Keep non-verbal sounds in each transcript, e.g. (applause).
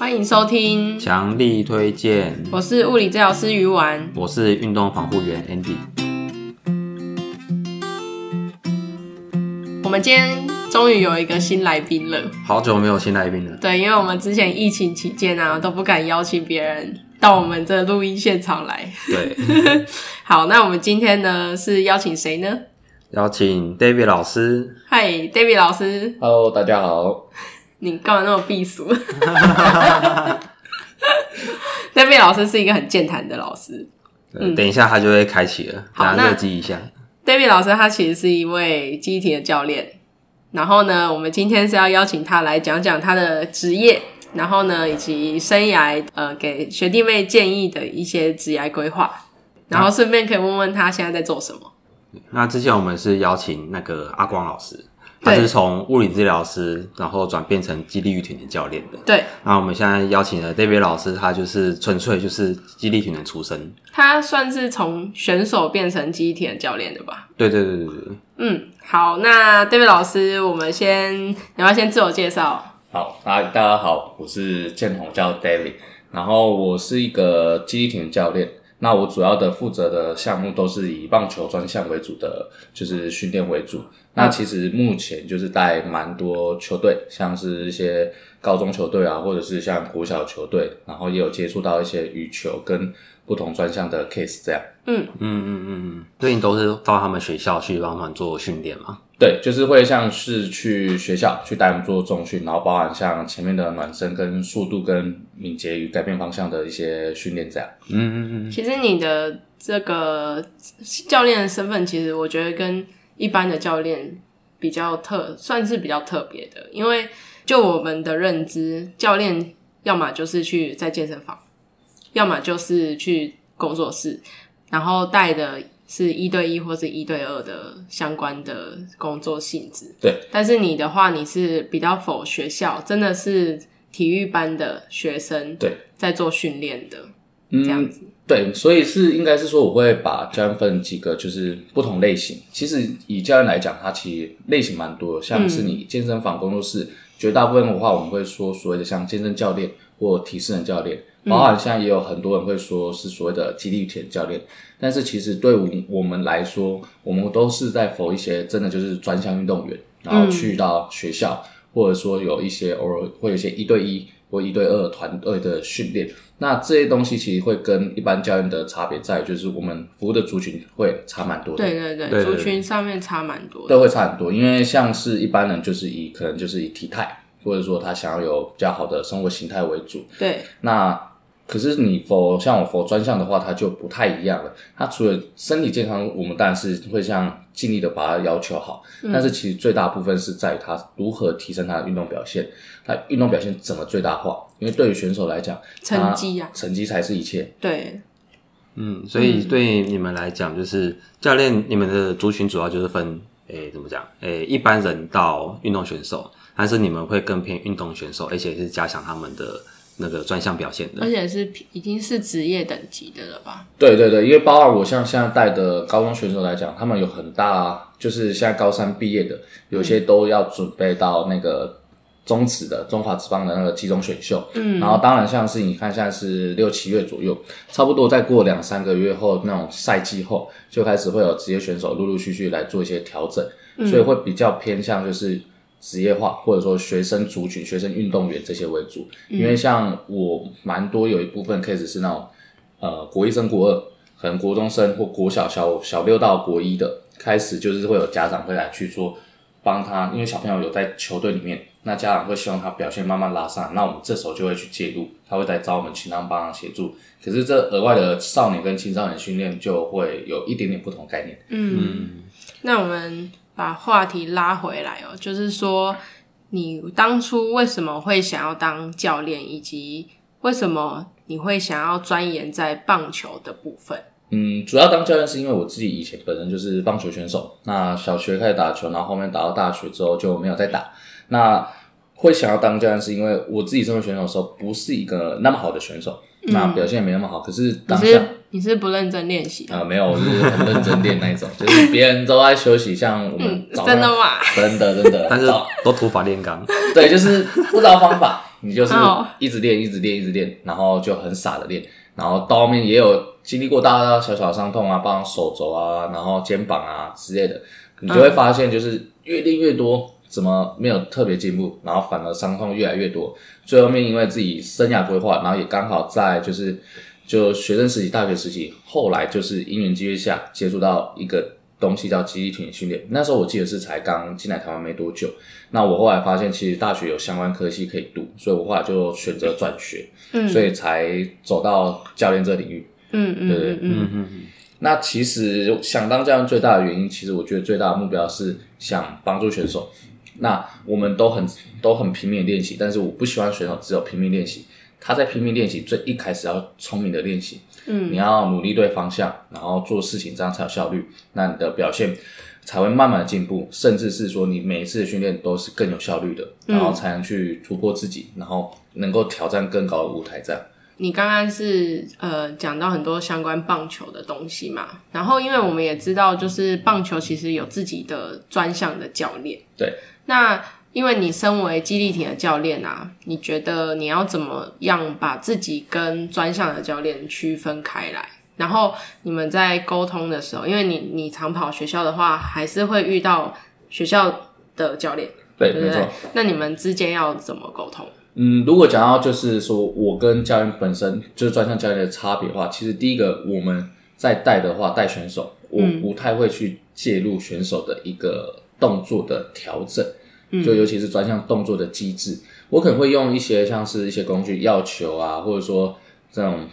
欢迎收听，强力推荐。我是物理治疗师鱼丸，我是运动防护员 Andy。我们今天终于有一个新来宾了，好久没有新来宾了。对，因为我们之前疫情期间啊，都不敢邀请别人到我们这录音现场来。对，(laughs) 好，那我们今天呢是邀请谁呢？邀请 David 老师。嗨，David 老师。Hello，大家好。你干嘛那么避俗？(laughs) David 老师是一个很健谈的老师。嗯，等一下他就会开启了，好，热机一下。David 老师他其实是一位肌力体的教练。然后呢，我们今天是要邀请他来讲讲他的职业，然后呢，以及生涯呃给学弟妹建议的一些职业规划。然后顺便可以问问他现在在做什么。那之前我们是邀请那个阿光老师。他是从物理治疗师，然后转变成肌力与体能教练的。对。那我们现在邀请的 David 老师，他就是纯粹就是肌力体能出身。他算是从选手变成肌力体能教练的吧？对对对对对。嗯，好，那 David 老师，我们先你要不要先自我介绍？好，大家好，我是建宏，叫 David，然后我是一个肌力体能教练。那我主要的负责的项目都是以棒球专项为主的，就是训练为主。那其实目前就是带蛮多球队，像是一些高中球队啊，或者是像国小球队，然后也有接触到一些羽球跟不同专项的 case 这样。嗯嗯嗯嗯，嗯，最近都是到他们学校去帮忙做训练吗？对，就是会像是去学校去带他们做重训，然后包含像前面的暖身跟速度跟敏捷与改变方向的一些训练这样。嗯嗯嗯。其实你的这个教练的身份，其实我觉得跟一般的教练比较特，算是比较特别的，因为就我们的认知，教练要么就是去在健身房，要么就是去工作室，然后带的是一对一或是一对二的相关的工作性质。对，但是你的话，你是比较 for 学校，真的是体育班的学生，对，在做训练的，嗯，这样子。对，所以是应该是说，我会把教练分几个，就是不同类型。其实以教练来讲，它其实类型蛮多的，像是你健身房、工作室，嗯、绝大部分的话，我们会说所谓的像健身教练或体适能教练，包含现在也有很多人会说是所谓的肌力体教练。但是其实对我我们来说，我们都是在 for 一些真的就是专项运动员，然后去到学校，嗯、或者说有一些偶尔会有一些一对一或一对二团队的训练。那这些东西其实会跟一般教练的差别在于，就是我们服务的族群会差蛮多的。对对对，对对对，族群上面差蛮多的。都会差很多，因为像是一般人就是以可能就是以体态，或者说他想要有比较好的生活形态为主。对，那。可是你否像我否专项的话，它就不太一样了。它除了身体健康，我们当然是会像尽力的把它要求好，嗯、但是其实最大部分是在于他如何提升他的运动表现，他运动表现怎么最大化？因为对于选手来讲，成绩呀、啊，成绩才是一切。对，嗯，所以对你们来讲，就是教练，你们的族群主要就是分，诶、欸，怎么讲？诶、欸，一般人到运动选手，但是你们会更偏运动选手，而且是加强他们的。那个专项表现的，而且是已经是职业等级的了吧？对对对，因为包括我像现在带的高中选手来讲，他们有很大，就是现在高三毕业的，有些都要准备到那个中职的中华职棒的那个集中选秀。嗯，然后当然像是你看现在是六七月左右，差不多再过两三个月后，那种赛季后就开始会有职业选手陆陆续续来做一些调整，嗯，所以会比较偏向就是。职业化或者说学生族群、学生运动员这些为主，因为像我蛮多有一部分 case 是那种呃国一升国二，可能国中生或国小小小六到国一的开始，就是会有家长会来去做帮他，因为小朋友有在球队里面，那家长会希望他表现慢慢拉上，那我们这时候就会去介入，他会来找我们去当帮忙协助。可是这额外的少年跟青少年训练就会有一点点不同概念。嗯，嗯那我们。把话题拉回来哦，就是说，你当初为什么会想要当教练，以及为什么你会想要钻研在棒球的部分？嗯，主要当教练是因为我自己以前本身就是棒球选手，那小学开始打球，然后后面打到大学之后就没有再打。那会想要当教练是因为我自己身为选手的时候不是一个那么好的选手，嗯、那表现也没那么好。可是当下你是不认真练习啊、呃？没有，我是很认真练那一种，就是别人都在休息，像我们、嗯、(laughs) 真的吗？真的真的，但是都土法炼钢。(laughs) 对，就是不知道方法，你就是一直练，一直练，一直练，然后就很傻的练，然后到后面也有经历过大大小小的伤痛啊，包括手肘啊，然后肩膀啊之类的，你就会发现就是越练越多，怎么没有特别进步，然后反而伤痛越来越多，最后面因为自己生涯规划，然后也刚好在就是。就学生时期、大学时期，后来就是因缘机会下接触到一个东西叫肌力体能训练。那时候我记得是才刚进来台湾没多久。那我后来发现，其实大学有相关科系可以读，所以我后来就选择转学，嗯，所以才走到教练这领域。嗯嗯，对对，嗯嗯嗯。那其实想当教练最大的原因，其实我觉得最大的目标是想帮助选手。那我们都很都很拼命练习，但是我不希望选手只有拼命练习。他在拼命练习，最一开始要聪明的练习，嗯，你要努力对方向，然后做事情，这样才有效率，那你的表现才会慢慢的进步，甚至是说你每一次的训练都是更有效率的，然后才能去突破自己，然后能够挑战更高的舞台。这样，你刚刚是呃讲到很多相关棒球的东西嘛，然后因为我们也知道，就是棒球其实有自己的专项的教练，对，那。因为你身为激励体的教练啊，你觉得你要怎么样把自己跟专项的教练区分开来？然后你们在沟通的时候，因为你你长跑学校的话，还是会遇到学校的教练，对，对不对？没错。那你们之间要怎么沟通？嗯，如果讲到就是说我跟教练本身就是专项教练的差别的话，其实第一个我们在带的话，带选手，我不太会去介入选手的一个动作的调整。就尤其是专项动作的机制，我可能会用一些像是一些工具，药球啊，或者说这种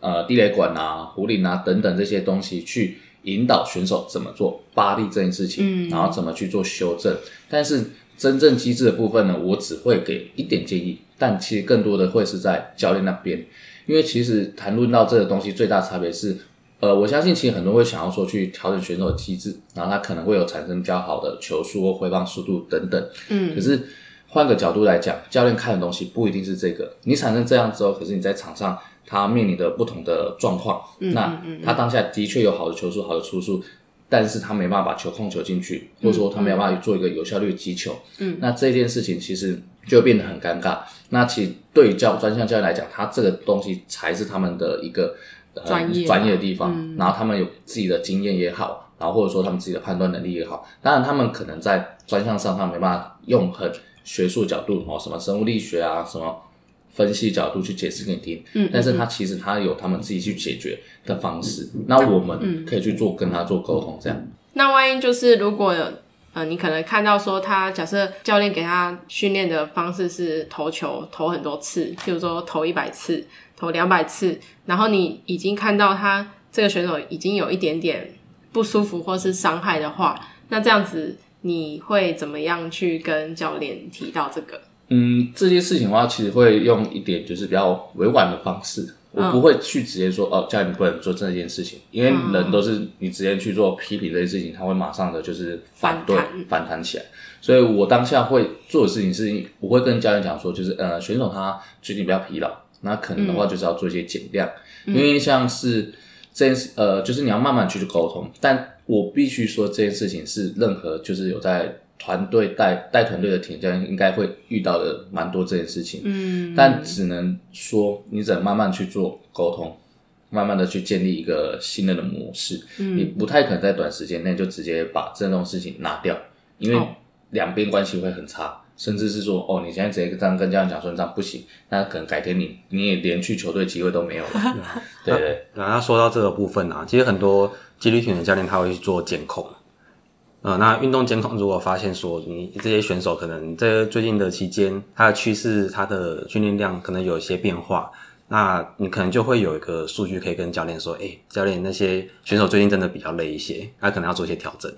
呃地雷管啊、壶铃啊等等这些东西，去引导选手怎么做发力这件事情，然后怎么去做修正。但是真正机制的部分呢，我只会给一点建议，但其实更多的会是在教练那边，因为其实谈论到这个东西，最大差别是。呃，我相信其实很多人会想要说去调整选手的机制，然后他可能会有产生比较好的球速或挥棒速度等等。嗯，可是换个角度来讲，教练看的东西不一定是这个。你产生这样之后，可是你在场上他面临的不同的状况，嗯，那他当下的确有好的球速、好的出速，但是他没办法把球控球进去，或者说他没有办法去做一个有效率的击球。嗯，那这件事情其实就变得很尴尬。那其实对于教专项教练来讲，他这个东西才是他们的一个。专业专业的地方，嗯，然后他们有自己的经验也好，然后或者说他们自己的判断能力也好，当然他们可能在专项上他们没办法用很学术角度哦，什么生物力学啊，什么分析角度去解释给你听，嗯，但是他其实他有他们自己去解决的方式，嗯，那我们可以去做跟他做沟通，这样。那万一就是如果呃，你可能看到说他假设教练给他训练的方式是投球投很多次，譬如说投一百次。投两百次，然后你已经看到他这个选手已经有一点点不舒服或是伤害的话，那这样子你会怎么样去跟教练提到这个？嗯，这件事情的话，其实会用一点就是比较委婉的方式，我不会去直接说、嗯、哦，教练你不能做这件事情，因为人都是你直接去做批评这件事情，他会马上的就是反对反弹。起来，所以我当下会做的事情是，我会跟教练讲说，就是呃，选手他最近比较疲劳。那可能的话就是要做一些减量，嗯，因为像是这件事，呃，就是你要慢慢去沟通。但我必须说这件事情是任何就是有在团队带带团队的体能教练应该会遇到的蛮多这件事情。嗯，但只能说你只能慢慢去做沟通，慢慢的去建立一个新的的模式。嗯，你不太可能在短时间内就直接把这种事情拿掉，因为两边关系会很差。甚至是说，哦，你现在直接这样跟教练讲说，这样不行，那可能改天你你也连去球队机会都没有了。对 (laughs) 对。然后说到这个部分啊，其实很多肌力体能教练他会去做监控。呃，那运动监控如果发现说你这些选手可能在最近的期间，他的趋势、他的训练量可能有一些变化，那你可能就会有一个数据可以跟教练说，诶，教练那些选手最近真的比较累一些，他可能要做一些调整。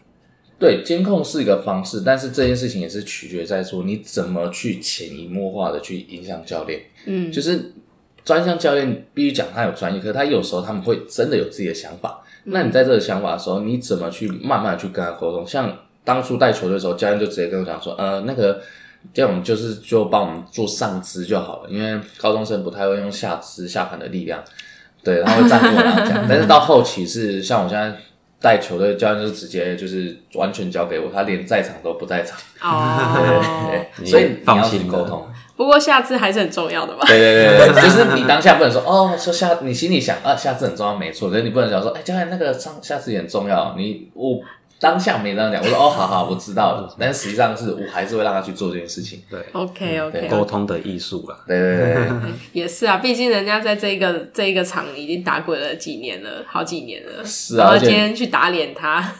对，监控是一个方式，但是这件事情也是取决在说你怎么去潜移默化的去影响教练。嗯，就是专项教练必须讲他有专业，可是他有时候他们会真的有自己的想法。嗯、那你在这个想法的时候，你怎么去慢慢去跟他沟通？像当初带球队的时候，教练就直接跟我讲说，呃，那个这种就是就帮我们做上肢就好了，因为高中生不太会用下肢下盘的力量。对，他会站过来讲。(laughs) 但是到后期是像我现在带球队教练，就是直接就是完全交给我，他连在场都不在场。哦，(laughs) 对，所以你要去沟通。不过下次还是很重要的吧？对对对对，(laughs) 就是你当下不能说哦，说下你心里想啊，下次很重要，没错。可是你不能讲说，哎，教练那个上下次也很重要，你我。当下没这样讲，我说哦，好好，我知道了。但实际上是我还是会让他去做这件事情。对，OK OK，沟通的艺术了。对对对，(laughs) 也是啊，毕竟人家在这一个这一个场已经打滚了几年了，好几年了。是啊，然后今天去打脸他，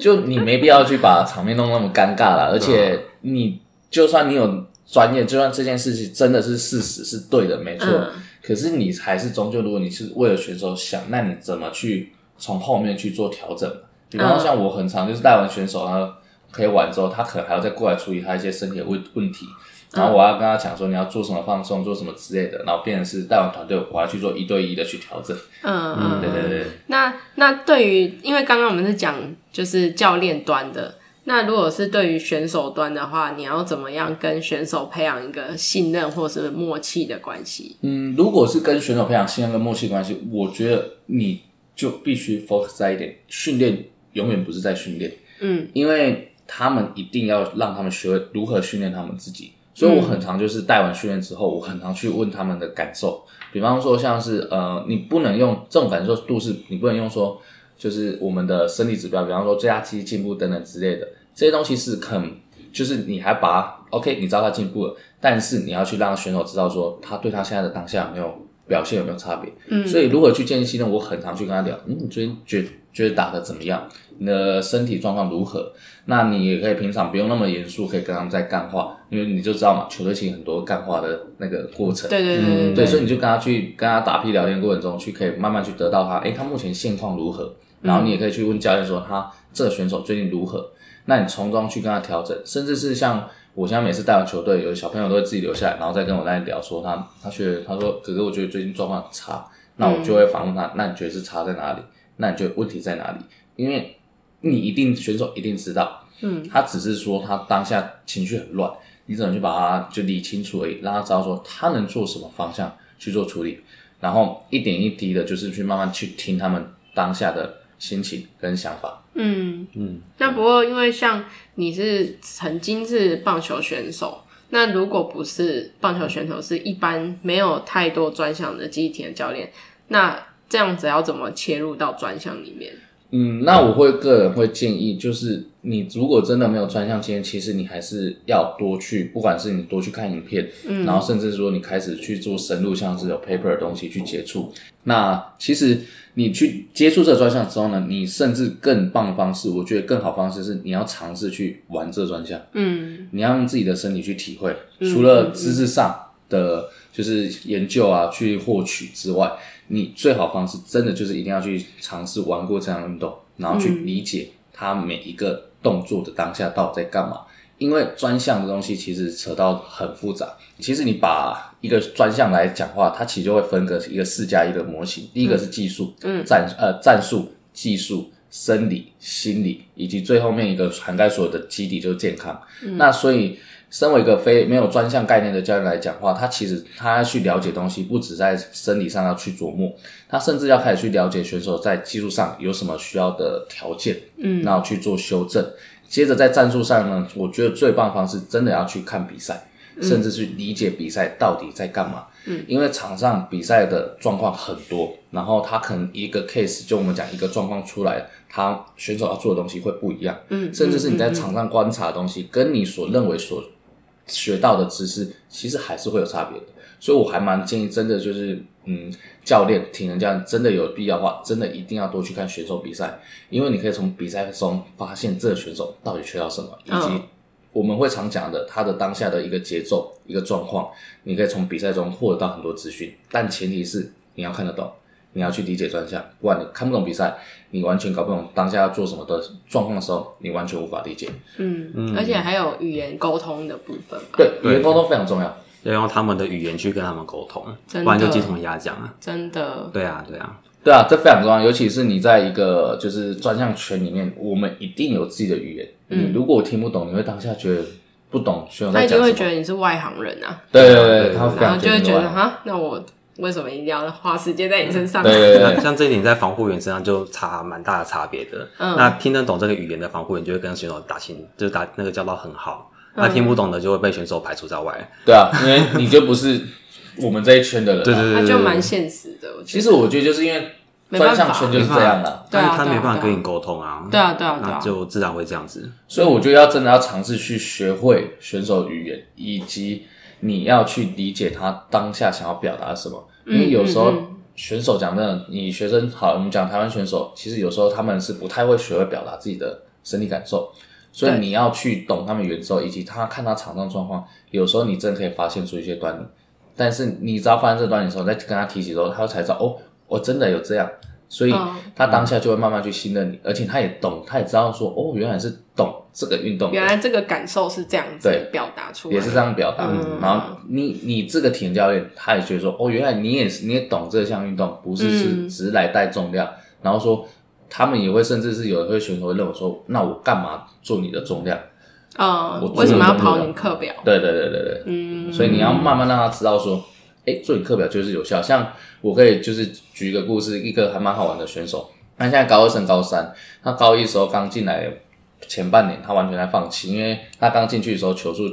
就你没必要去把场面弄那么尴尬了。而且你就算你有专业，就算这件事情真的是事实是对的，没错。嗯、可是你还是终究，如果你是为了选手想，那你怎么去从后面去做调整？比方说像我很常就是带完选手，他可以玩之后，他可能还要再过来处理他一些身体的问问题，然后我要跟他讲说你要做什么放松，做什么之类的，然后变成是带完团队，我要去做一对一的去调整。嗯嗯，对对对。那那对于，因为刚刚我们是讲就是教练端的，那如果是对于选手端的话，你要怎么样跟选手培养一个信任或是默契的关系？嗯，如果是跟选手培养信任跟默契关系，我觉得你就必须 focus 在一点训练。永远不是在训练，嗯，因为他们一定要让他们学会如何训练他们自己，所以我很常就是带完训练之后，我很常去问他们的感受，比方说像是呃，你不能用这种感受度是，你不能用说就是我们的生理指标，比方说最佳肌进步等等之类的这些东西是肯，就是你还把他 OK，你知道他进步了，但是你要去让选手知道说他对他现在的当下有没有表现有没有差别，嗯，所以如何去建立信任，我很常去跟他聊，嗯，你最近觉觉得打的怎么样？你的身体状况如何？那你也可以平常不用那么严肃，可以跟他们在干话，因为你就知道嘛，球队其实很多干话的那个过程。对对对对，嗯、对，所以你就跟他去跟他打屁聊天过程中，去可以慢慢去得到他，诶，他目前现况如何？然后你也可以去问教练说，他这个选手最近如何？那你从中去跟他调整，甚至是像我现在每次带完球队，有小朋友都会自己留下来，然后再跟我在聊说他他觉得他说哥哥，我觉得最近状况很差，那我就会反问他，那你觉得是差在哪里？那你觉得问题在哪里？因为你一定选手一定知道，嗯，他只是说他当下情绪很乱，你只能去把他就理清楚而已，让他知道说他能做什么方向去做处理，然后一点一滴的，就是去慢慢去听他们当下的心情跟想法。嗯嗯。那不过因为像你是曾经是棒球选手，那如果不是棒球选手，是一般没有太多专项的记忆体的教练，那这样子要怎么切入到专项里面？嗯，那我会个人会建议，就是你如果真的没有专项经验，其实你还是要多去，不管是你多去看影片，嗯，然后甚至说你开始去做深入，像是有 paper 的东西去接触。那其实你去接触这个专项之后呢，你甚至更棒的方式，我觉得更好方式是你要尝试去玩这个专项，嗯，你要用自己的身体去体会，除了知识上的就是研究啊去获取之外。你最好方式真的就是一定要去尝试玩过这项运动，然后去理解它每一个动作的当下到底在干嘛。因为专项的东西其实扯到很复杂。其实你把一个专项来讲话，它其实就会分个一个四加一的模型。第一个是技术，嗯，战呃战术、技术、生理、心理，以及最后面一个涵盖所有的基底就是健康。嗯，那所以。身为一个非没有专项概念的教练来讲话，他其实他要去了解东西，不止在生理上要去琢磨，他甚至要开始去了解选手在技术上有什么需要的条件，嗯，然后去做修正。接着在战术上呢，我觉得最棒的方式真的要去看比赛，甚至去理解比赛到底在干嘛。嗯，因为场上比赛的状况很多，然后他可能一个 case 就我们讲一个状况出来，他选手要做的东西会不一样。嗯，甚至是你在场上观察的东西，跟你所认为所学到的知识其实还是会有差别的，所以我还蛮建议，真的就是，嗯，教练、体能教练真的有必要的话，真的一定要多去看选手比赛，因为你可以从比赛中发现这个选手到底缺少什么，以及我们会常讲的他的当下的一个节奏、一个状况，你可以从比赛中获得到很多资讯，但前提是你要看得懂。你要去理解专项，不然你看不懂比赛，你完全搞不懂当下要做什么的状况的时候，你完全无法理解。嗯，嗯，而且还有语言沟通的部分。对，语言沟通非常重要，要用他们的语言去跟他们沟通，不然就鸡同鸭讲啊。真的。对啊，对啊，对啊，这非常重要，尤其是你在一个就是专项圈里面，我们一定有自己的语言。嗯，你如果我听不懂，你会当下觉得不懂，所以他就会觉得你是外行人啊。对对对，他非常然后就会觉得哈，那我。为什么一定要花时间在你身上？对对对，(laughs) 像这一点在防护员身上就差蛮大的差别的。嗯，那听得懂这个语言的防护员就会跟选手打情，就是打那个交道很好。嗯、那听不懂的就会被选手排除在外。对啊，因为你就不是我们这一圈的人、啊。对对对，就蛮现实的。其实我觉得就是因为专项圈就是这样的、啊，但是他没办法跟你沟通啊。对啊对啊，那就自然会这样子。所以我觉得要真的要尝试去学会选手语言，以及你要去理解他当下想要表达什么。因为有时候选手讲真的，你学生好，我们讲台湾选手，其实有时候他们是不太会学会表达自己的身体感受，所以你要去懂他们原则，以及他看他场上状况，有时候你真的可以发现出一些端倪。但是你只要发现这个端倪的时候，再跟他提起时候，他才知道哦，我真的有这样。所以他当下就会慢慢去信任你，而且他也懂，他也知道说，哦，原来是懂这个运动，原来这个感受是这样子表达出来，也是这样表达。嗯、然后你你这个体能教练，他也觉得说，哦，原来你也是你也懂这项运动，不是是只是来带重量。嗯、然后说他们也会，甚至是有的会选手会认为说，那我干嘛做你的重量？嗯，我为什么要跑你课表？对对对对对，嗯，所以你要慢慢让他知道说。哎，做你课表就是有效。像我可以就是举一个故事，一个还蛮好玩的选手。他现在高二升高三，他高一的时候刚进来前半年，他完全在放弃，因为他刚进去的时候球速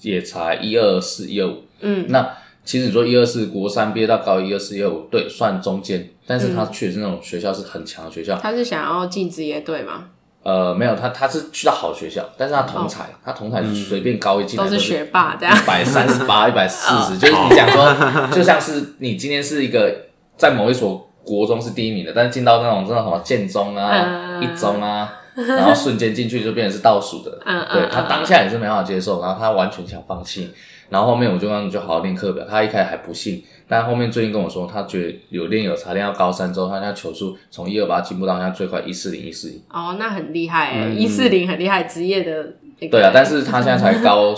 也才一二四一二五。嗯，那其实你说一二四，国三毕业到高一，一二四一二五，对，算中间。但是他确实那种学校是很强的学校。他是想要进职业队吗？呃，没有，他他是去到好学校，但是他同才，哦、他同才随便高一进来都是学霸，这样。一百三十八、一百四十，(laughs) 就是你讲说，就像是你今天是一个在某一所国中是第一名的，但是进到那种真的什么建中啊、嗯、一中啊，然后瞬间进去就变成是倒数的，(laughs) 嗯、对他当下也是没办法接受，然后他完全想放弃。然后后面我就让你就好好练课表，他一开始还不信，但后面最近跟我说，他觉得有练有差，练到高三之后，他现在球速从一二八进步到现在最快一四零一四一。哦，那很厉害诶，一四零很厉害，职业的。对啊，但是 (laughs) 他现在才高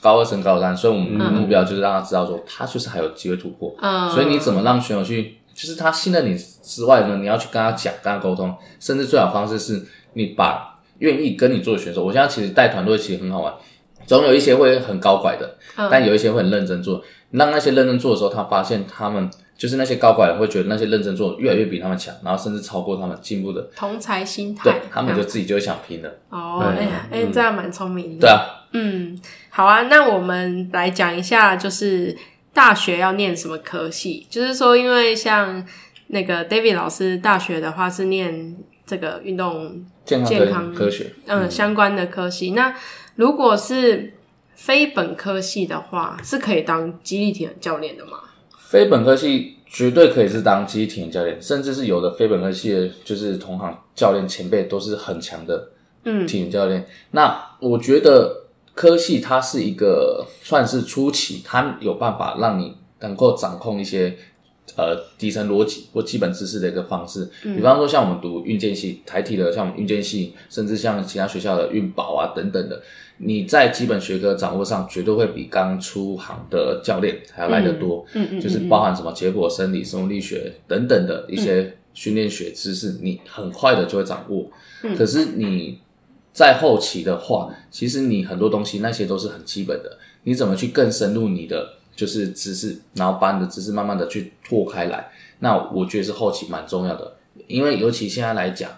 高二升高三，所以我们目标就是让他知道说，他就是还有机会突破。嗯。所以你怎么让选手去，就是他信任你之外呢，你要去跟他讲，跟他沟通，甚至最好方式是你把愿意跟你做的选手，我现在其实带团队其实很好玩。总有一些会很高拐的，嗯、但有一些会很认真做。让那些认真做的时候，他发现他们就是那些高拐的会觉得那些认真做越来越比他们强，然后甚至超过他们进步的同才心态，对，他们就自己就会想拼了。哦，哎呀，哎，这样蛮聪明的。对啊，嗯，好啊，那我们来讲一下，就是大学要念什么科系？就是说，因为像那个 David 老师大学的话是念这个运动健康健康科学，嗯，相关的科系。那如果是非本科系的话，是可以当肌力体能教练的吗？非本科系绝对可以是当肌力体能教练，甚至是有的非本科系的，就是同行教练前辈都是很强的，嗯，体能教练。那我觉得科系它是一个算是初期，它有办法让你能够掌控一些。呃，底层逻辑或基本知识的一个方式，比方说像我们读运建系、台体的，像我们运建系，甚至像其他学校的运保啊等等的，你在基本学科掌握上，绝对会比刚出行的教练还要来得多。嗯嗯，就是包含什么结果生理、生物力学等等的一些训练学知识，你很快的就会掌握。可是你在后期的话，其实你很多东西那些都是很基本的，你怎么去更深入你的？就是知识，然后把你的知识慢慢的去拓开来。那我觉得是后期蛮重要的，因为尤其现在来讲，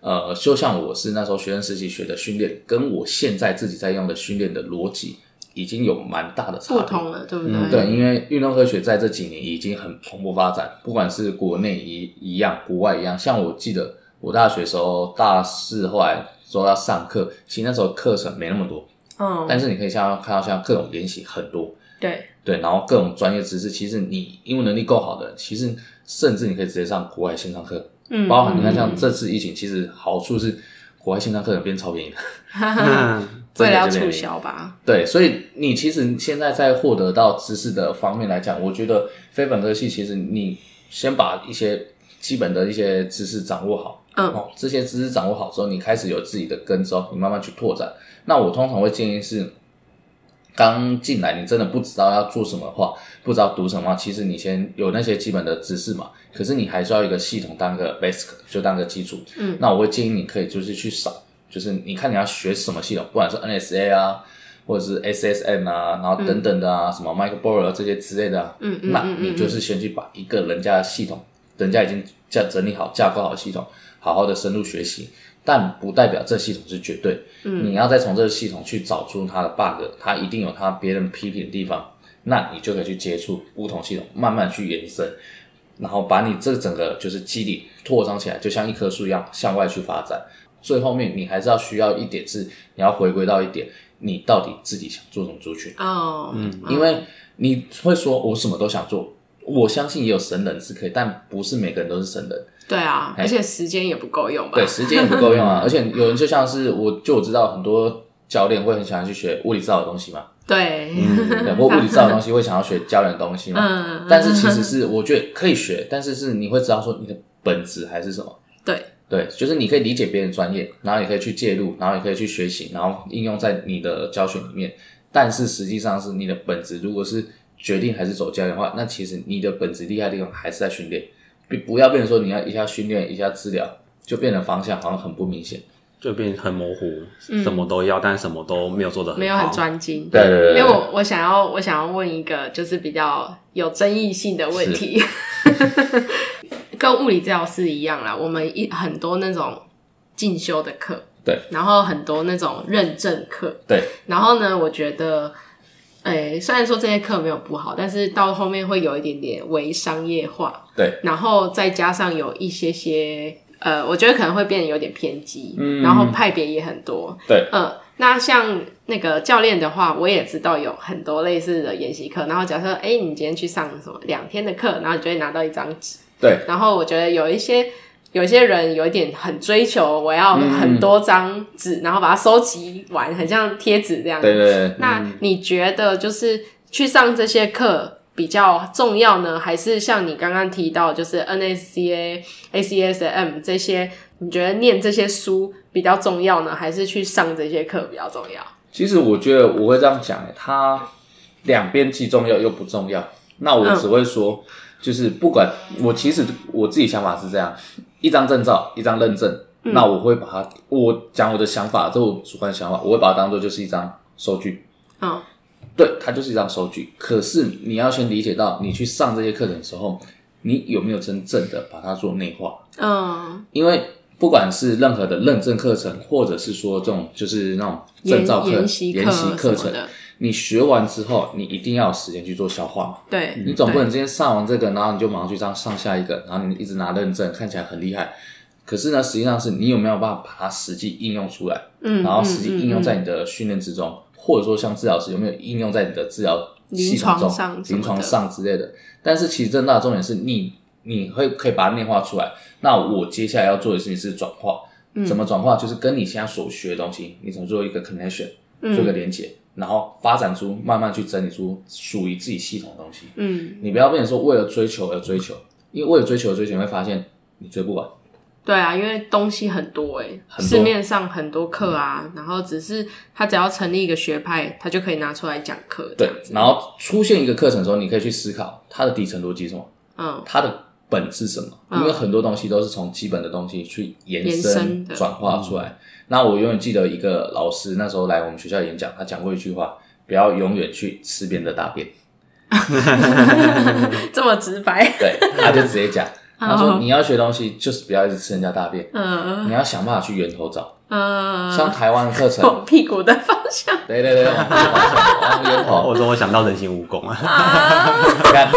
呃，就像我是那时候学生时期学的训练，跟我现在自己在用的训练的逻辑，已经有蛮大的差别。不同了，对不对？嗯，对，因为运动科学在这几年已经很蓬勃发展，不管是国内一一样，国外一样。像我记得我大学时候大四后来说要上课，其实那时候课程没那么多，嗯，但是你可以像看到像各种研习很多，对。对，然后各种专业知识，其实你英文能力够好的，其实甚至你可以直接上国外线上课。嗯，包含你看像这次疫情，其实好处是国外线上课变超便宜 (laughs) (laughs) 的，哈哈，为了要促销吧？对，所以你其实现在在获得到知识的方面来讲，我觉得非本科系其实你先把一些基本的一些知识掌握好，嗯，哦，这些知识掌握好之后，你开始有自己的根之后，你慢慢去拓展。那我通常会建议是。刚进来，你真的不知道要做什么的话，不知道读什么话，其实你先有那些基本的知识嘛。可是你还是要一个系统当个 basic，就当个基础。嗯，那我会建议你可以就是去扫，就是你看你要学什么系统，不管是 NSA 啊，或者是 SSM 啊，然后等等的啊，嗯、什么 Michael Borer 这些之类的、啊，嗯嗯，那你就是先去把一个人家的系统，人家已经架整理好、架构好系统，好好的深入学习，但不代表这系统是绝对，嗯，你要再从这个系统去找出它的 bug，它一定有它别人批评的地方，那你就可以去接触不同系统，慢慢去延伸。然后把你这整个就是基底扩张起来，就像一棵树一样向外去发展。最后面你还是要需要一点是你要回归到一点，你到底自己想做什么族群哦，嗯，因为你会说我什么都想做，我相信也有神人是可以，但不是每个人都是神人。对啊，而且时间也不够用吧？对，时间也不够用啊。(laughs) 而且有人就像是我，就我知道很多教练会很喜欢去学物理治疗的东西嘛。对，嗯，对 (laughs) 或物理治疗的东西会想要学教人的东西嘛？嗯，但是其实是我觉得可以学，但是是你会知道说你的本质还是什么？对，对，就是你可以理解别人专业，然后也可以去介入，然后也可以去学习，然后应用在你的教学里面。但是实际上是你的本质，如果是决定还是走教练的话，那其实你的本质厉害的地方还是在训练，不不要变成说你要一下训练一下治疗，就变得方向好像很不明显。就变很模糊，什么都要，嗯、但什么都没有做的很，没有很专精。对对对，对，因为我我想要我想要问一个就是比较有争议性的问题，(laughs) 跟物理治疗师一样啦，我们一很多那种进修的课，对，然后很多那种认证课，对，然后呢，我觉得，诶、欸，虽然说这些课没有不好，但是到后面会有一点点微商业化，对，然后再加上有一些些。呃，我觉得可能会变得有点偏激，嗯，然后派别也很多，对，嗯、呃，那像那个教练的话，我也知道有很多类似的研习课，然后假设，哎，你今天去上什么两天的课，然后你就会拿到一张纸，对，然后我觉得有一些有些人有一点很追求，我要很多张纸，嗯、然后把它收集完，很像贴纸这样子，对对对，那你觉得就是去上这些课？比较重要呢，还是像你刚刚提到，就是 NSCA、ACSM 这些，你觉得念这些书比较重要呢，还是去上这些课比较重要？其实我觉得我会这样讲，它两边既重要又不重要。那我只会说，就是不管我，其实我自己想法是这样：一张证照，一张认证，嗯、那我会把它，我讲我的想法，这我主观想法，我会把它当做就是一张收据。哦。对，它就是一张收据。可是你要先理解到，你去上这些课程的时候，你有没有真正的把它做内化？嗯，因为不管是任何的认证课程，或者是说这种就是那种证照课、研习课程，你学完之后，你一定要有时间去做消化嘛。对，你总不能今天上完这个，然后你就马上去这样上下一个，然后你一直拿认证，看起来很厉害。可是呢，实际上是你有没有办法把它实际应用出来？嗯，然后实际应用在你的训练之中。嗯嗯嗯或者说，像治疗师有没有应用在你的治疗系统中、临床上、临床上之类的？但是其实真的重点是你，你会可以把它内化出来。那我接下来要做的事情是转化，嗯、怎么转化？就是跟你现在所学的东西，你怎么做一个 connection，做一个连接，嗯、然后发展出慢慢去整理出属于自己系统的东西。嗯，你不要变成说为了追求而追求，因为为了追求而追求，你会发现你追不完。对啊，因为东西很多诶，多市面上很多课啊，嗯、然后只是他只要成立一个学派，他就可以拿出来讲课。对，然后出现一个课程的时候，你可以去思考它的底层逻辑是什么，嗯，它的本是什么？嗯、因为很多东西都是从基本的东西去延伸转化出来。嗯、那我永远记得一个老师那时候来我们学校演讲，他讲过一句话：不要永远去吃别人的大便。(laughs) 这么直白？对，他就直接讲。(laughs) 他说：“你要学东西，就是不要一直吃人家大便。嗯，你要想办法去源头找。嗯，像台湾的课程，往屁股的方向。对对对，往屁股方向，(laughs) 往源头。我说我想到人形蜈蚣啊。你看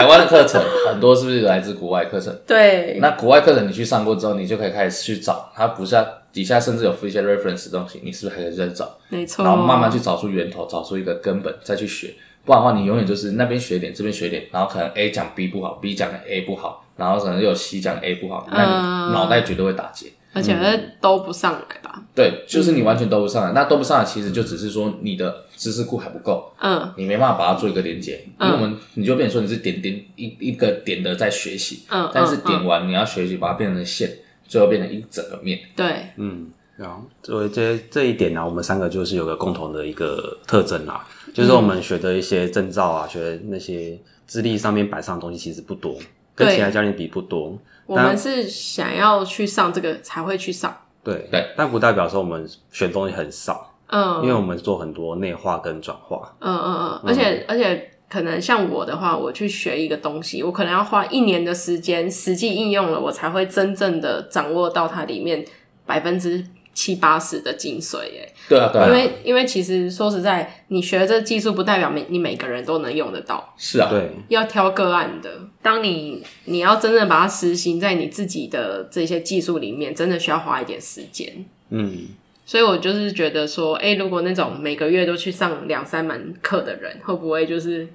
台湾的课程 (laughs) 很多是不是来自国外课程？对。那国外课程你去上过之后，你就可以开始去找。它不是底下甚至有附一些 reference 的东西，你是不是还可以再找？没错。然后慢慢去找出源头，找出一个根本，再去学。不然的话，你永远就是那边学点，这边学点，然后可能 A 讲 B 不好，B 讲 A 不好。然后可能又有 C 讲 A 不好，那你脑袋绝对会打结，而且是都不上来吧？对，就是你完全都不上来。那都不上来，其实就只是说你的知识库还不够，嗯，你没办法把它做一个连接。因为我们你就变成说你是点点一一个点的在学习，嗯，但是点完你要学习把它变成线，最后变成一整个面。对，嗯，然后作为这这一点呢，我们三个就是有个共同的一个特征啦，就是我们学的一些证照啊，学的那些资历上面摆上的东西其实不多。跟其他教练比不多，我们是想要去上这个才会去上。对对，但不代表说我们选东西很少。嗯，因为我们做很多内化跟转化。嗯嗯嗯，而且、嗯、而且可能像我的话，我去学一个东西，我可能要花一年的时间实际应用了，我才会真正的掌握到它里面百分之七八十的精髓。耶。对啊，对啊。因为因为其实说实在，你学这技术不代表每你每个人都能用得到。是啊，对，要挑个案的。当你你要真正把它实行在你自己的这些技术里面，真的需要花一点时间。嗯。所以我就是觉得说，哎、欸，如果那种每个月都去上两三门课的人，会不会就是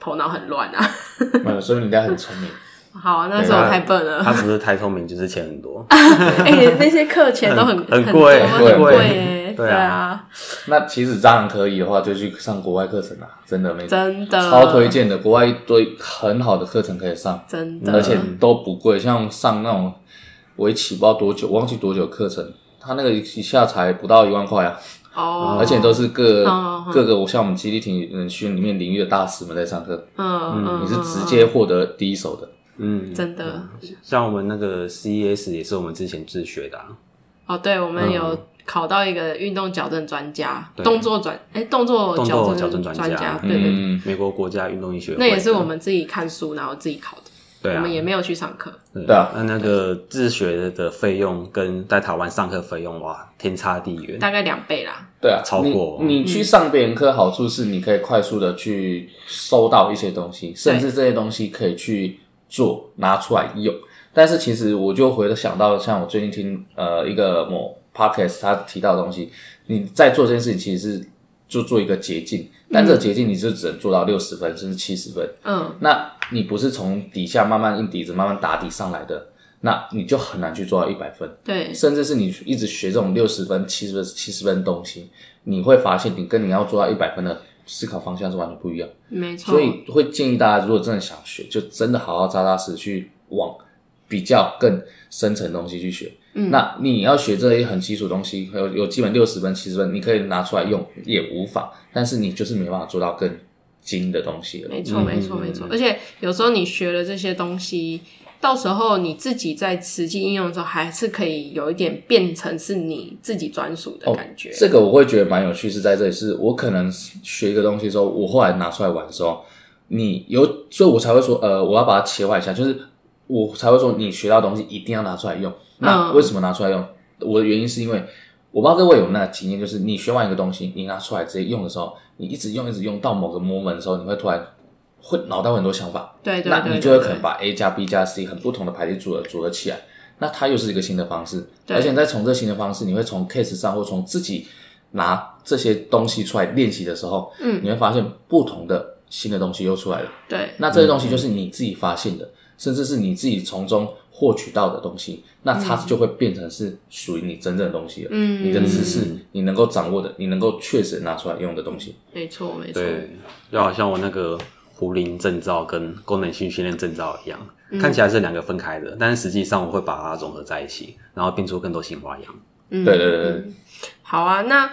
头脑很乱啊？(laughs) 没有，所以你应该很聪明。好啊，那时候我太笨了。他不是太聪明，就是钱很多。哎、欸，那些课钱都很 (laughs) 很贵，很贵，很贵。对啊。那其实当然可以的话，就去上国外课程啊，真的没真的超推荐的，国外一堆很好的课程可以上，真的，而且都不贵。像上那种围棋不知道多久，忘记多久课程。他那个一下才不到一万块啊！哦，而且都是各、哦、各个，我像我们基地体能训里面领域的大师们在上课。嗯嗯，你是直接获得第一手的。嗯，真的。像我们那个 CES 也是我们之前自学的、啊。哦，对，我们有考到一个运动矫正专家，动作转哎，动作动作矫正专家，家，对对对，美国国家运动医学会。那也是我们自己看书然后自己考的。对啊，我们也没有去上课。对啊，那那个自学的费用跟在台湾上课费用哇，天差地远，大概两倍啦。对啊，超过你，你去上别人课，好处是你可以快速的去收到一些东西，甚至这些东西可以去做拿出来用。但是其实我就回想到，像我最近听呃一个某 podcast 他提到的东西，你在做这件事情，其实是就做一个捷径。但这个捷径你就只能做到六十分，甚至七十分。嗯，那你不是从底下慢慢硬底子慢慢打底上来的，那你就很难去做到一百分。对，甚至是你一直学这种六十分、七十分、七十分的东西，你会发现你跟你要做到一百分的思考方向是完全不一样。没错。所以会建议大家，如果真的想学，就真的好好扎扎实实去往比较更深层的东西去学。嗯，那你要学这些很基础的东西，有有基本六十分、七十分，你可以拿出来用也无妨。但是你就是没办法做到更精的东西了。没错，没错，没错。而且有时候你学了这些东西，到时候你自己在实际应用的时候，还是可以有一点变成是你自己专属的感觉。哦，这个我会觉得蛮有趣，是在这里，是我可能学一个东西之后，我后来拿出来玩的时候，你有，所以我才会说，呃，我要把它切换一下，就是我才会说，你学到的东西一定要拿出来用。那为什么拿出来用？嗯、我的原因是因为我不知道各位有那个经验，就是你学完一个东西，你拿出来直接用的时候，你一直用一直用到某个 moment 的时候，你会突然会脑袋会很多想法，对，对，对，对，那你就会可能把 A 加 B 加 C 很不同的排列组合组合起来，那它又是一个新的方式，对而且在从这新的方式，你会从 case 上或从自己拿这些东西出来练习的时候，嗯，你会发现不同的新的东西又出来了，对，那这些东西就是你自己发现的，嗯、甚至是你自己从中。获取到的东西，那它就会变成是属于你真正的东西了。嗯，你的知识，你能够掌握的，你能够确实拿出来用的东西。没错，没错。对，就好像我那个壶铃证照跟功能性训练证照一样，嗯、看起来是两个分开的，但是实际上我会把它融合在一起，然后变出更多新花样。嗯，对对对对。好啊，那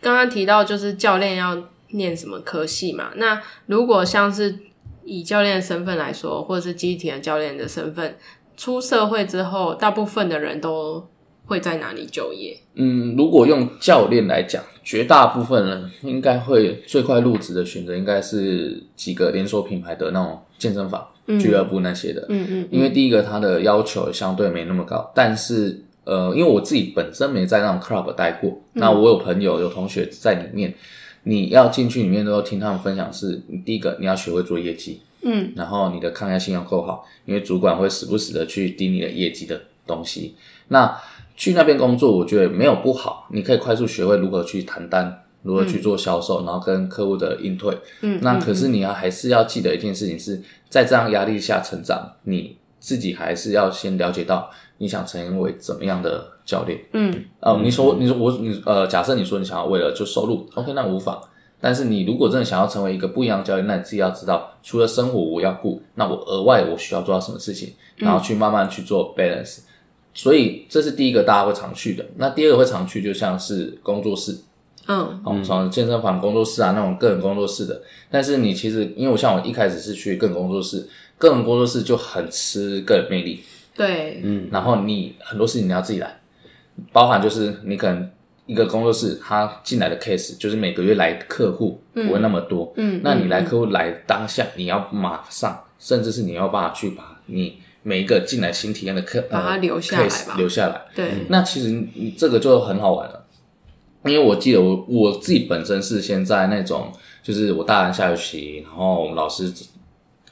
刚刚提到就是教练要念什么科系嘛？那如果像是以教练的身份来说，或者是集体的教练的身份。出社会之后，大部分的人都会在哪里就业？嗯，如果用教练来讲，绝大部分人应该会最快入职的选择，应该是几个连锁品牌的那种健身房、嗯、俱乐部那些的。嗯嗯。嗯嗯，因为第一个，它的要求相对没那么高，但是呃，因为我自己本身没在那种 club 待过，嗯、那我有朋友、有同学在里面，你要进去里面都要听他们分享是，是第一个你要学会做业绩。嗯，然后你的抗压性要够好，因为主管会时不时的去盯你的业绩的东西。那去那边工作，我觉得没有不好，你可以快速学会如何去谈单，如何去做销售，嗯、然后跟客户的应对。嗯，那可是你要还是要记得一件事情是，是在这样压力下成长，你自己还是要先了解到你想成为怎么样的教练。嗯，哦、呃，你说，你说我，你呃，假设你说你想要为了就收入，OK，那无妨。但是你如果真的想要成为一个不一样的教练，那你自己要知道，除了生活我要顾，那我额外我需要做到什么事情，然后去慢慢去做 balance。嗯、所以这是第一个大家会常去的。那第二个会常去，就像是工作室，嗯，哦，从健身房工作室啊那种个人工作室的。但是你其实，因为我像我一开始是去个人工作室，个人工作室就很吃个人魅力，对，嗯，然后你很多事情你要自己来，包含就是你可能。一个工作室，他进来的 case 就是每个月来客户不会那么多，嗯，那你来客户来当下，你要马上，甚至是你要办法去把你每一个进来新体验的客把它留下来吧，留下来，对，那其实你这个就很好玩了，因为我记得我我自己本身是先在那种，就是我大三下学期，然后我们老师。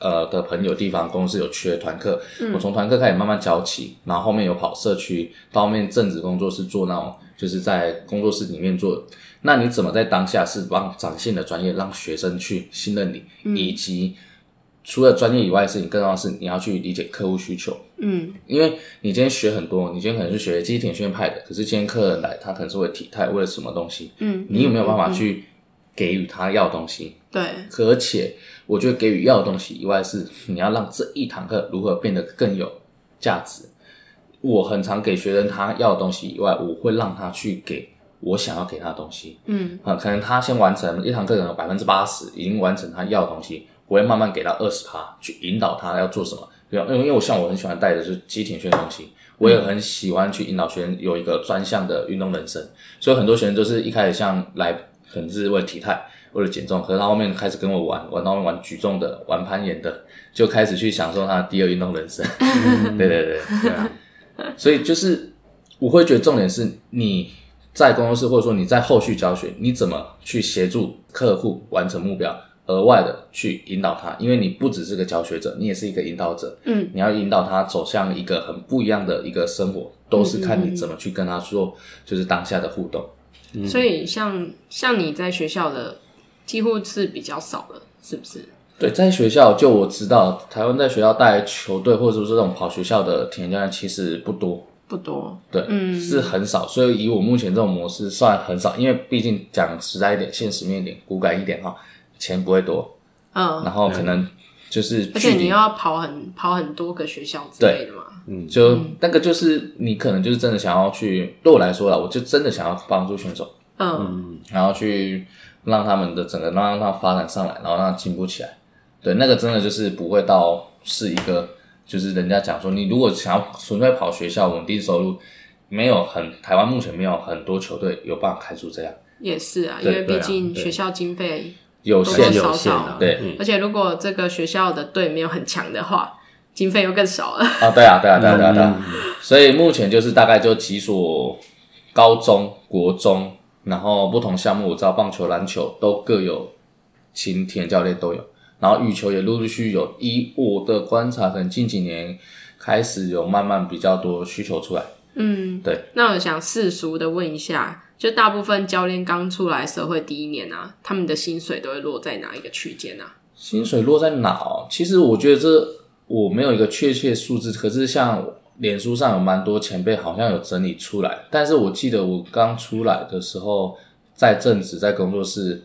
呃的朋友地方公司有缺团课，嗯、我从团课开始慢慢教起，然后后面有跑社区，到后面正职工作是做那种，就是在工作室里面做。那你怎么在当下是帮展现的专业，让学生去信任你，嗯、以及除了专业以外的事情，更重要的是你要去理解客户需求。嗯，因为你今天学很多，你今天可能是学机体训练派的，可是今天客人来，他可能是为体态，为了什么东西？嗯，你有没有办法去给予他要的东西？对，而且我觉得给予要的东西以外，是 (laughs) 你要让这一堂课如何变得更有价值。我很常给学生他要的东西以外，我会让他去给我想要给他的东西。嗯，啊，可能他先完成一堂课，可能百分之八十已经完成他要的东西，我会慢慢给到二十趴去引导他要做什么。因为因为我像我很喜欢带的就是机体训练东西，我也很喜欢去引导学生有一个专项的运动人生。所以很多学生就是一开始像来，可能是为了体态。为了减重，可是他后面开始跟我玩，玩到玩举重的，玩攀岩的，就开始去享受他的第二运动人生。(laughs) 对对对，对啊。所以就是我会觉得重点是你在工作室，或者说你在后续教学，你怎么去协助客户完成目标，额外的去引导他，因为你不只是个教学者，你也是一个引导者。嗯，你要引导他走向一个很不一样的一个生活，都是看你怎么去跟他说，就是当下的互动。嗯，所以像像你在学校的。几乎是比较少了，是不是？对，在学校就我知道，台湾在学校带球队或者说是这种跑学校的体验教练其实不多，不多，对，嗯，是很少。所以以我目前这种模式算很少，因为毕竟讲实在一点、现实面一点、骨感一点哈，钱不会多，嗯，然后可能就是，而且你要跑很跑很多个学校之类的嘛，嗯，就、嗯、那个就是你可能就是真的想要去，对我来说啦，我就真的想要帮助选手，嗯，然后去。让他们的整个让让他发展上来，然后让他进步起来。对，那个真的就是不会到是一个，就是人家讲说，你如果想要纯粹跑学校稳定收入，没有很台湾目前没有很多球队有办法开出这样。也是啊，因为毕竟学校经费有限有限，对。而且如果这个学校的队没有很强的话，经费又更少了。啊，对啊，对啊，对啊，对啊。对啊。所以目前就是大概就几所高中国中。然后不同项目，我知道棒球、篮球都各有请体验教练都有，然后羽球也陆陆续续有。以我的观察，可能近几年开始有慢慢比较多需求出来。嗯，对。那我想世俗的问一下，就大部分教练刚出来社会第一年啊，他们的薪水都会落在哪一个区间啊？薪水落在哪？其实我觉得这我没有一个确切数字，可是像。脸书上有蛮多前辈好像有整理出来，但是我记得我刚出来的时候，在正职在工作室，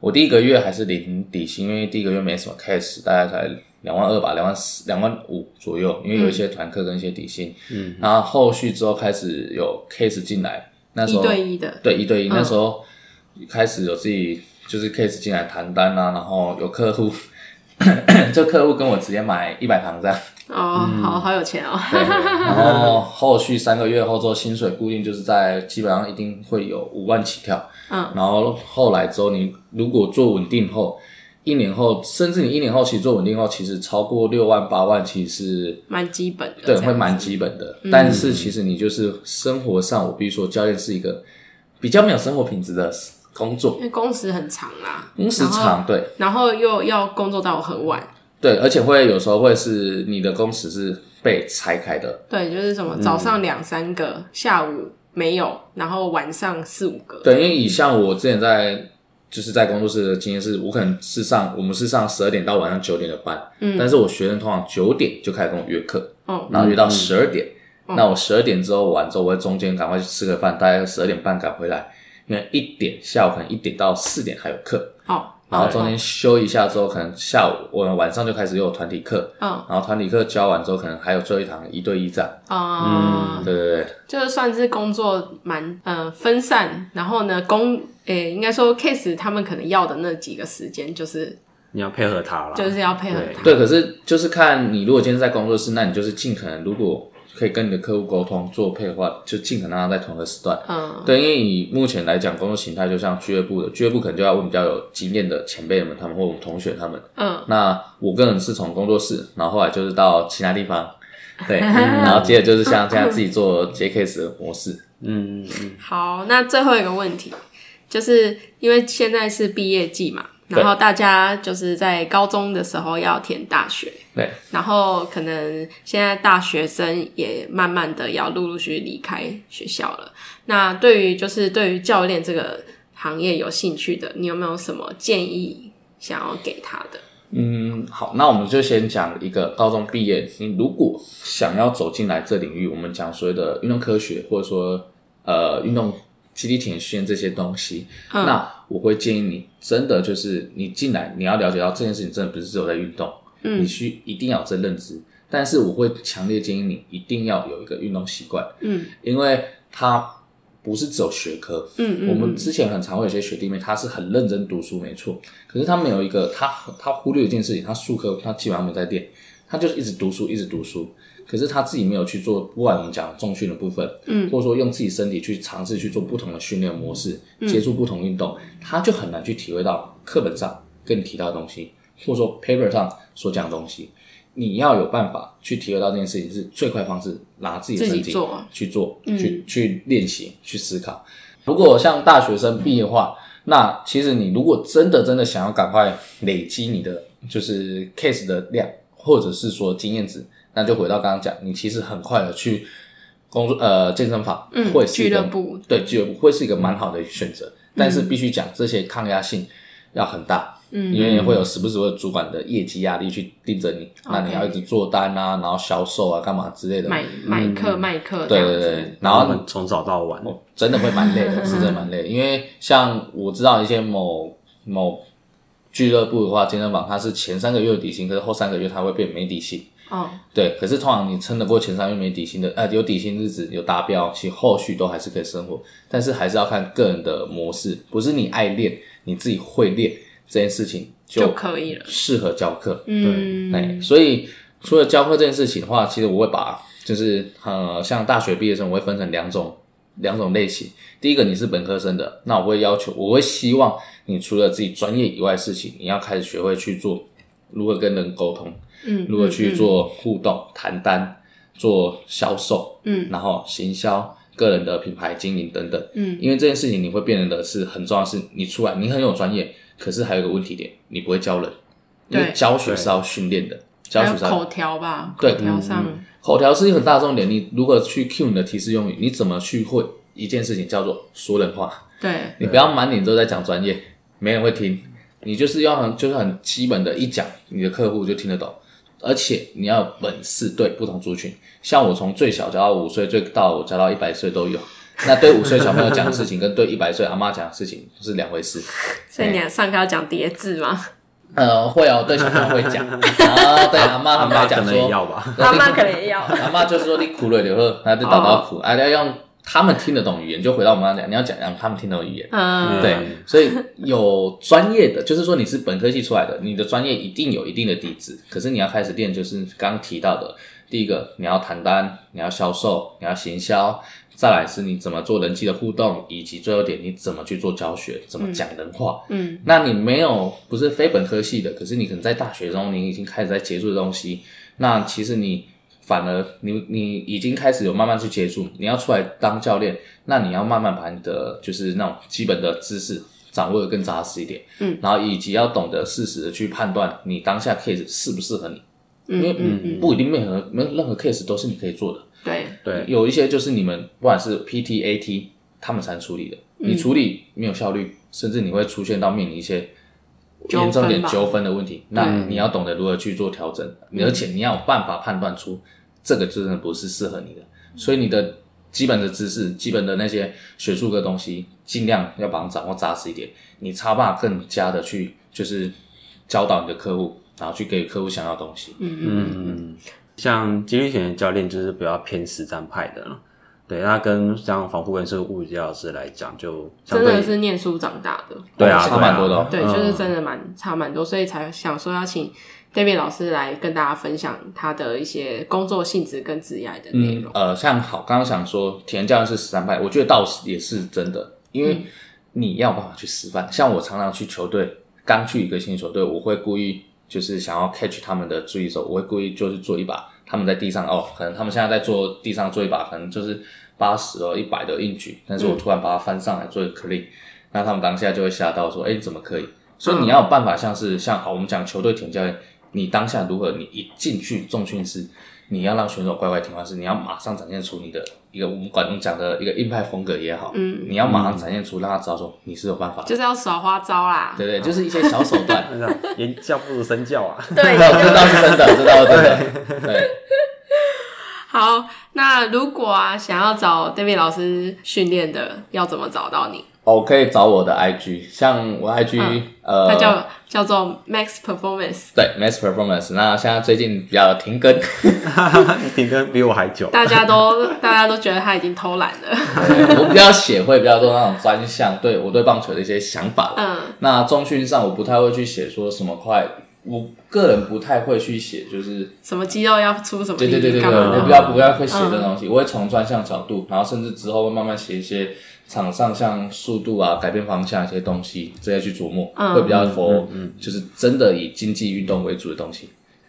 我第一个月还是领底薪，因为第一个月没什么 case，大概才两万二吧，两万四、两万五左右，因为有一些团课跟一些底薪。嗯，然后后续之后开始有 case 进来，那时候一对一的，对一对一，嗯、那时候开始有自己就是 case 进来谈单啊，然后有客户，(coughs) 就客户跟我直接买一百堂这样。哦，嗯、好好有钱哦。对，(laughs) 然后后续三个月后之后，薪水固定就是在基本上一定会有五万起跳。嗯，然后后来之后，你如果做稳定后，一年后，甚至你一年后其实做稳定后，其实超过六万八万，其实蛮基本的。对，会蛮基本的。嗯、但是其实你就是生活上，我比如说教练是一个比较没有生活品质的工作，因为工时很长啦，工时长，对，然后又要工作到很晚。对，而且会有时候会是你的工时是被拆开的。对，就是什么早上两三个，嗯、下午没有，然后晚上四五个。对，因为以像我之前在就是在工作室的经验是，我可能是上我们是上十二点到晚上九点的班，嗯，但是我学生通常九点就开始跟我约课，嗯，然后约到十二点，嗯、那我十二点之后完之后，我会中间赶快去吃个饭，大概十二点半赶回来，因为一点下午可能一点到四点还有课，哦。然后中间休一下之后，可能下午我们晚上就开始有团体课，嗯，然后团体课教完之后，可能还有最后一堂一对一战，嗯，对对对，就是算是工作蛮嗯、呃、分散，然后呢，工诶应该说 case 他们可能要的那几个时间就是你要配合他了，就是要配合他，对，可是就是看你如果今天在工作室，那你就是尽可能如果。可以跟你的客户沟通做配合，就尽可能让他在同一个时段。嗯，对，因为以目前来讲，工作形态就像俱乐部的，俱乐部可能就要问比较有经验的前辈们，他们或我们同学他们。嗯，那我个人是从工作室，然后后来就是到其他地方，对，(laughs) 然后接着就是像现在自己做接 case 的模式。嗯嗯，好，那最后一个问题，就是因为现在是毕业季嘛，然后大家就是在高中的时候要填大学，对，然后可能现在大学生也慢慢的要陆陆续续离开学校了。那对于就是对于教练这个行业有兴趣的，你有没有什么建议想要给他的？嗯，好，那我们就先讲一个高中毕业，你如果想要走进来这领域，我们讲所谓的运动科学，或者说呃运动肌力体能训这些东西，嗯，那我会建议你真的就是你进来，你要了解到这件事情真的不是只有在运动，嗯，你需一定要有这认知，但是我会强烈建议你一定要有一个运动习惯，嗯，因为它。不是只有学科，嗯嗯，我们之前很常会有些学弟妹，他是很认真读书，没错，可是他没有一个，他他忽略一件事情，他术科他基本上没在练，他就是一直读书，一直读书，可是他自己没有去做，不管我们讲重训的部分，嗯，或者说用自己身体去尝试去做不同的训练模式，接触不同运动，他就很难去体会到课本上跟你提到的东西，或者说 paper 上所讲的东西。你要有办法去体会到这件事情是最快方式，拿自己的身体去做，嗯、去去练习，去思考。如果像大学生毕业的话，那其实你如果真的真的想要赶快累积你的就是 case 的量，或者是说经验值，那就回到刚刚讲，你其实很快的去工作呃健身房，嗯，会是一个俱乐部，对俱乐部会是一个蛮好的选择，但是必须讲这些抗压性要很大。嗯，因为会有时不时会有主管的业绩压力去盯着你，嗯，那你要一直做单啊，然后销售啊，干嘛之类的，卖卖课卖课，对对对，然后从早到晚，真的会蛮累的，是真的蛮累的。(laughs) 因为像我知道一些某某俱乐部的话，健身房它是前三个月有底薪，可是后三个月它会变没底薪。哦，对，可是通常你撑得过前三个月没底薪的，呃，有底薪日子有达标，其实后续都还是可以生活，但是还是要看个人的模式，不是你爱练，你自己会练。这件事情就，就可以了，适合教课。嗯，哎，所以除了教课这件事情的话，其实我会把就是呃，像大学毕业生，我会分成两种两种类型。第一个，你是本科生的，那我会要求，我会希望你除了自己专业以外的事情，你要开始学会去做如何跟人沟通，嗯，如何去做互动、嗯、谈单、做销售，嗯，然后行销、个人的品牌经营等等，嗯，因为这件事情你会变得的是很重要，是你出来你很有专业。可是还有一个问题点，你不会教人，因为教学是要训练的，教学是要口条吧？对，口条上，嗯、口条是一个很大的重点。你如何去 cue 你的提示用语？你怎么去会一件事情叫做说人话？对，你不要满脸都在讲专业，没人会听。你就是要很就是很基本的，一讲你的客户就听得懂，而且你要有本事对不同族群。像我从最小教到五岁，最到我教到一百岁都有。那对五岁小朋友讲的事情，跟对一百岁阿妈讲的事情是两回事。(laughs) 所以你上课要讲叠字吗？呃，会哦，对小朋友会讲。然 (laughs) 后，对阿妈他们来讲说，阿妈可能也要。阿妈就是说你哭了以后，他就叨叨苦，啊，要用他们听得懂语言。就回到我们刚刚讲，你要讲让他们听懂语言。嗯，对。所以有专业的，就是说你是本科系出来的，你的专业一定有一定的底子。可是你要开始练，就是刚刚提到的，第一个你要谈单，你要销售，你要行销。再来是你怎么做人际的互动，以及最后一点你怎么去做教学，怎么讲人话。嗯，嗯，那你没有不是非本科系的，可是你可能在大学中你已经开始在接触的东西，那其实你反而你你已经开始有慢慢去接触，你要出来当教练，那你要慢慢把你的就是那种基本的知识掌握的更扎实一点。嗯，然后以及要懂得适时的去判断你当下 case 适不适合你，因为嗯不一定任何没有任何 case 都是你可以做的。对。对，有一些就是你们不管是 PT、AT，他们才能处理的，你处理没有效率，嗯、甚至你会出现到面临一些严重点纠纷的问题，那你要懂得如何去做调整，嗯、而且你要有办法判断出这个真的不是适合你的，嗯、所以你的基本的知识、基本的那些学术的东西，尽量要把它掌握扎实一点，你差办法更加的去就是教导你的客户，然后去给客户想要的东西。嗯嗯嗯。像肌力体能教练就是比较偏实战派的，对，那跟像防护员是物理治疗师来讲，就真的是念书长大的，对啊，差蛮多的、哦，对，就是真的蛮差蛮多，所以才想说要请 David 老师来跟大家分享他的一些工作性质跟职业的内容。嗯、呃，像好，刚刚想说体能教练是十三派，我觉得倒是也是真的，因为你要办法去示范。像我常常去球队，刚去一个新球队，我会故意就是想要 catch 他们的注意的时候，我会故意就是做一把。他们在地上哦，可能他们现在在做地上做一把，可能就是八十哦、一百的硬举，但是我突然把它翻上来做一个 clean，那他们当下就会吓到说：“哎，怎么可以？”所以你要有办法，像是像好，我们讲球队体教练，你当下如何？你一进去重训室，你要让选手乖乖听话，是你要马上展现出你的一个我们管讲的一个硬派风格也好，嗯，你要马上展现出让他知道说你是有办法，就是要耍花招啦，对对，就是一些小手段，(laughs) 言教不如身教啊，(laughs) 对，这倒是真的，这倒是真的，对。好，那如果啊想要找 David 老师训练的，要怎么找到你？哦，可以找我的 IG，像我 IG，、嗯、呃，它叫叫做 Max Performance，对，Max Performance。那现在最近比较停更，(laughs) 停更比我还久，大家都大家都觉得他已经偷懒了。(laughs) 我比较写会比较多那种专项，对我对棒球的一些想法。嗯，那中训上我不太会去写说什么快。我个人不太会去写，就是什么肌肉要出什么，对对对对对，我比较不太会写这东西。嗯、我会从专项角度，然后甚至之后会慢慢写一些场上像速度啊、改变方向一些东西，这些去琢磨，嗯、会比较 for 就是真的以竞技运动为主的东西。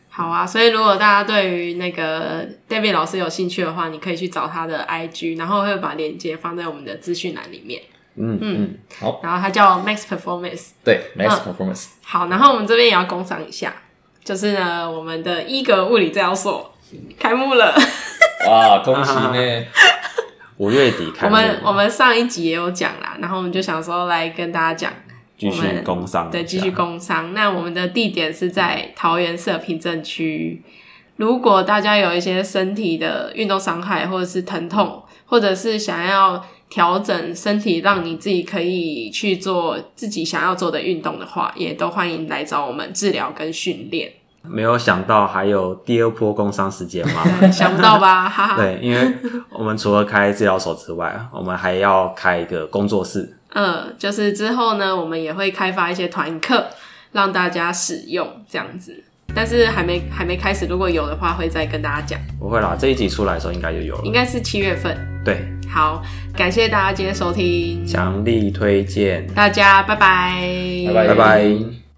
好啊，所以如果大家对于那个 David 老师有兴趣的话，你可以去找他的 IG，然后会把链接放在我们的资讯栏里面。嗯嗯，好，然后他叫 Max Performance，对，Max Performance。嗯、好，然后我们这边也要工商一下，就是呢，我们的一格物理治疗所开幕了，(laughs) 哇，恭喜呢！五月底开幕。我们我们上一集也有讲啦，然后我们就想说来跟大家讲，继续工商，对，继续工商。那我们的地点是在桃园社平镇区，如果大家有一些身体的运动伤害，或者是疼痛，或者是想要。调整身体，让你自己可以去做自己想要做的运动的话，也都欢迎来找我们治疗跟训练。没有想到还有第二波工伤时间吗？(laughs) 想不到吧？哈哈。对，因为我们除了开治疗所之外，我们还要开一个工作室。嗯，就是之后呢，我们也会开发一些团课让大家使用，这样子。但是还没还没开始，如果有的话，会再跟大家讲。不会啦，这一集出来的时候应该就有了。应该是七月份。对。好，感谢大家今天收听，强力推荐，大家拜拜，拜拜。拜拜。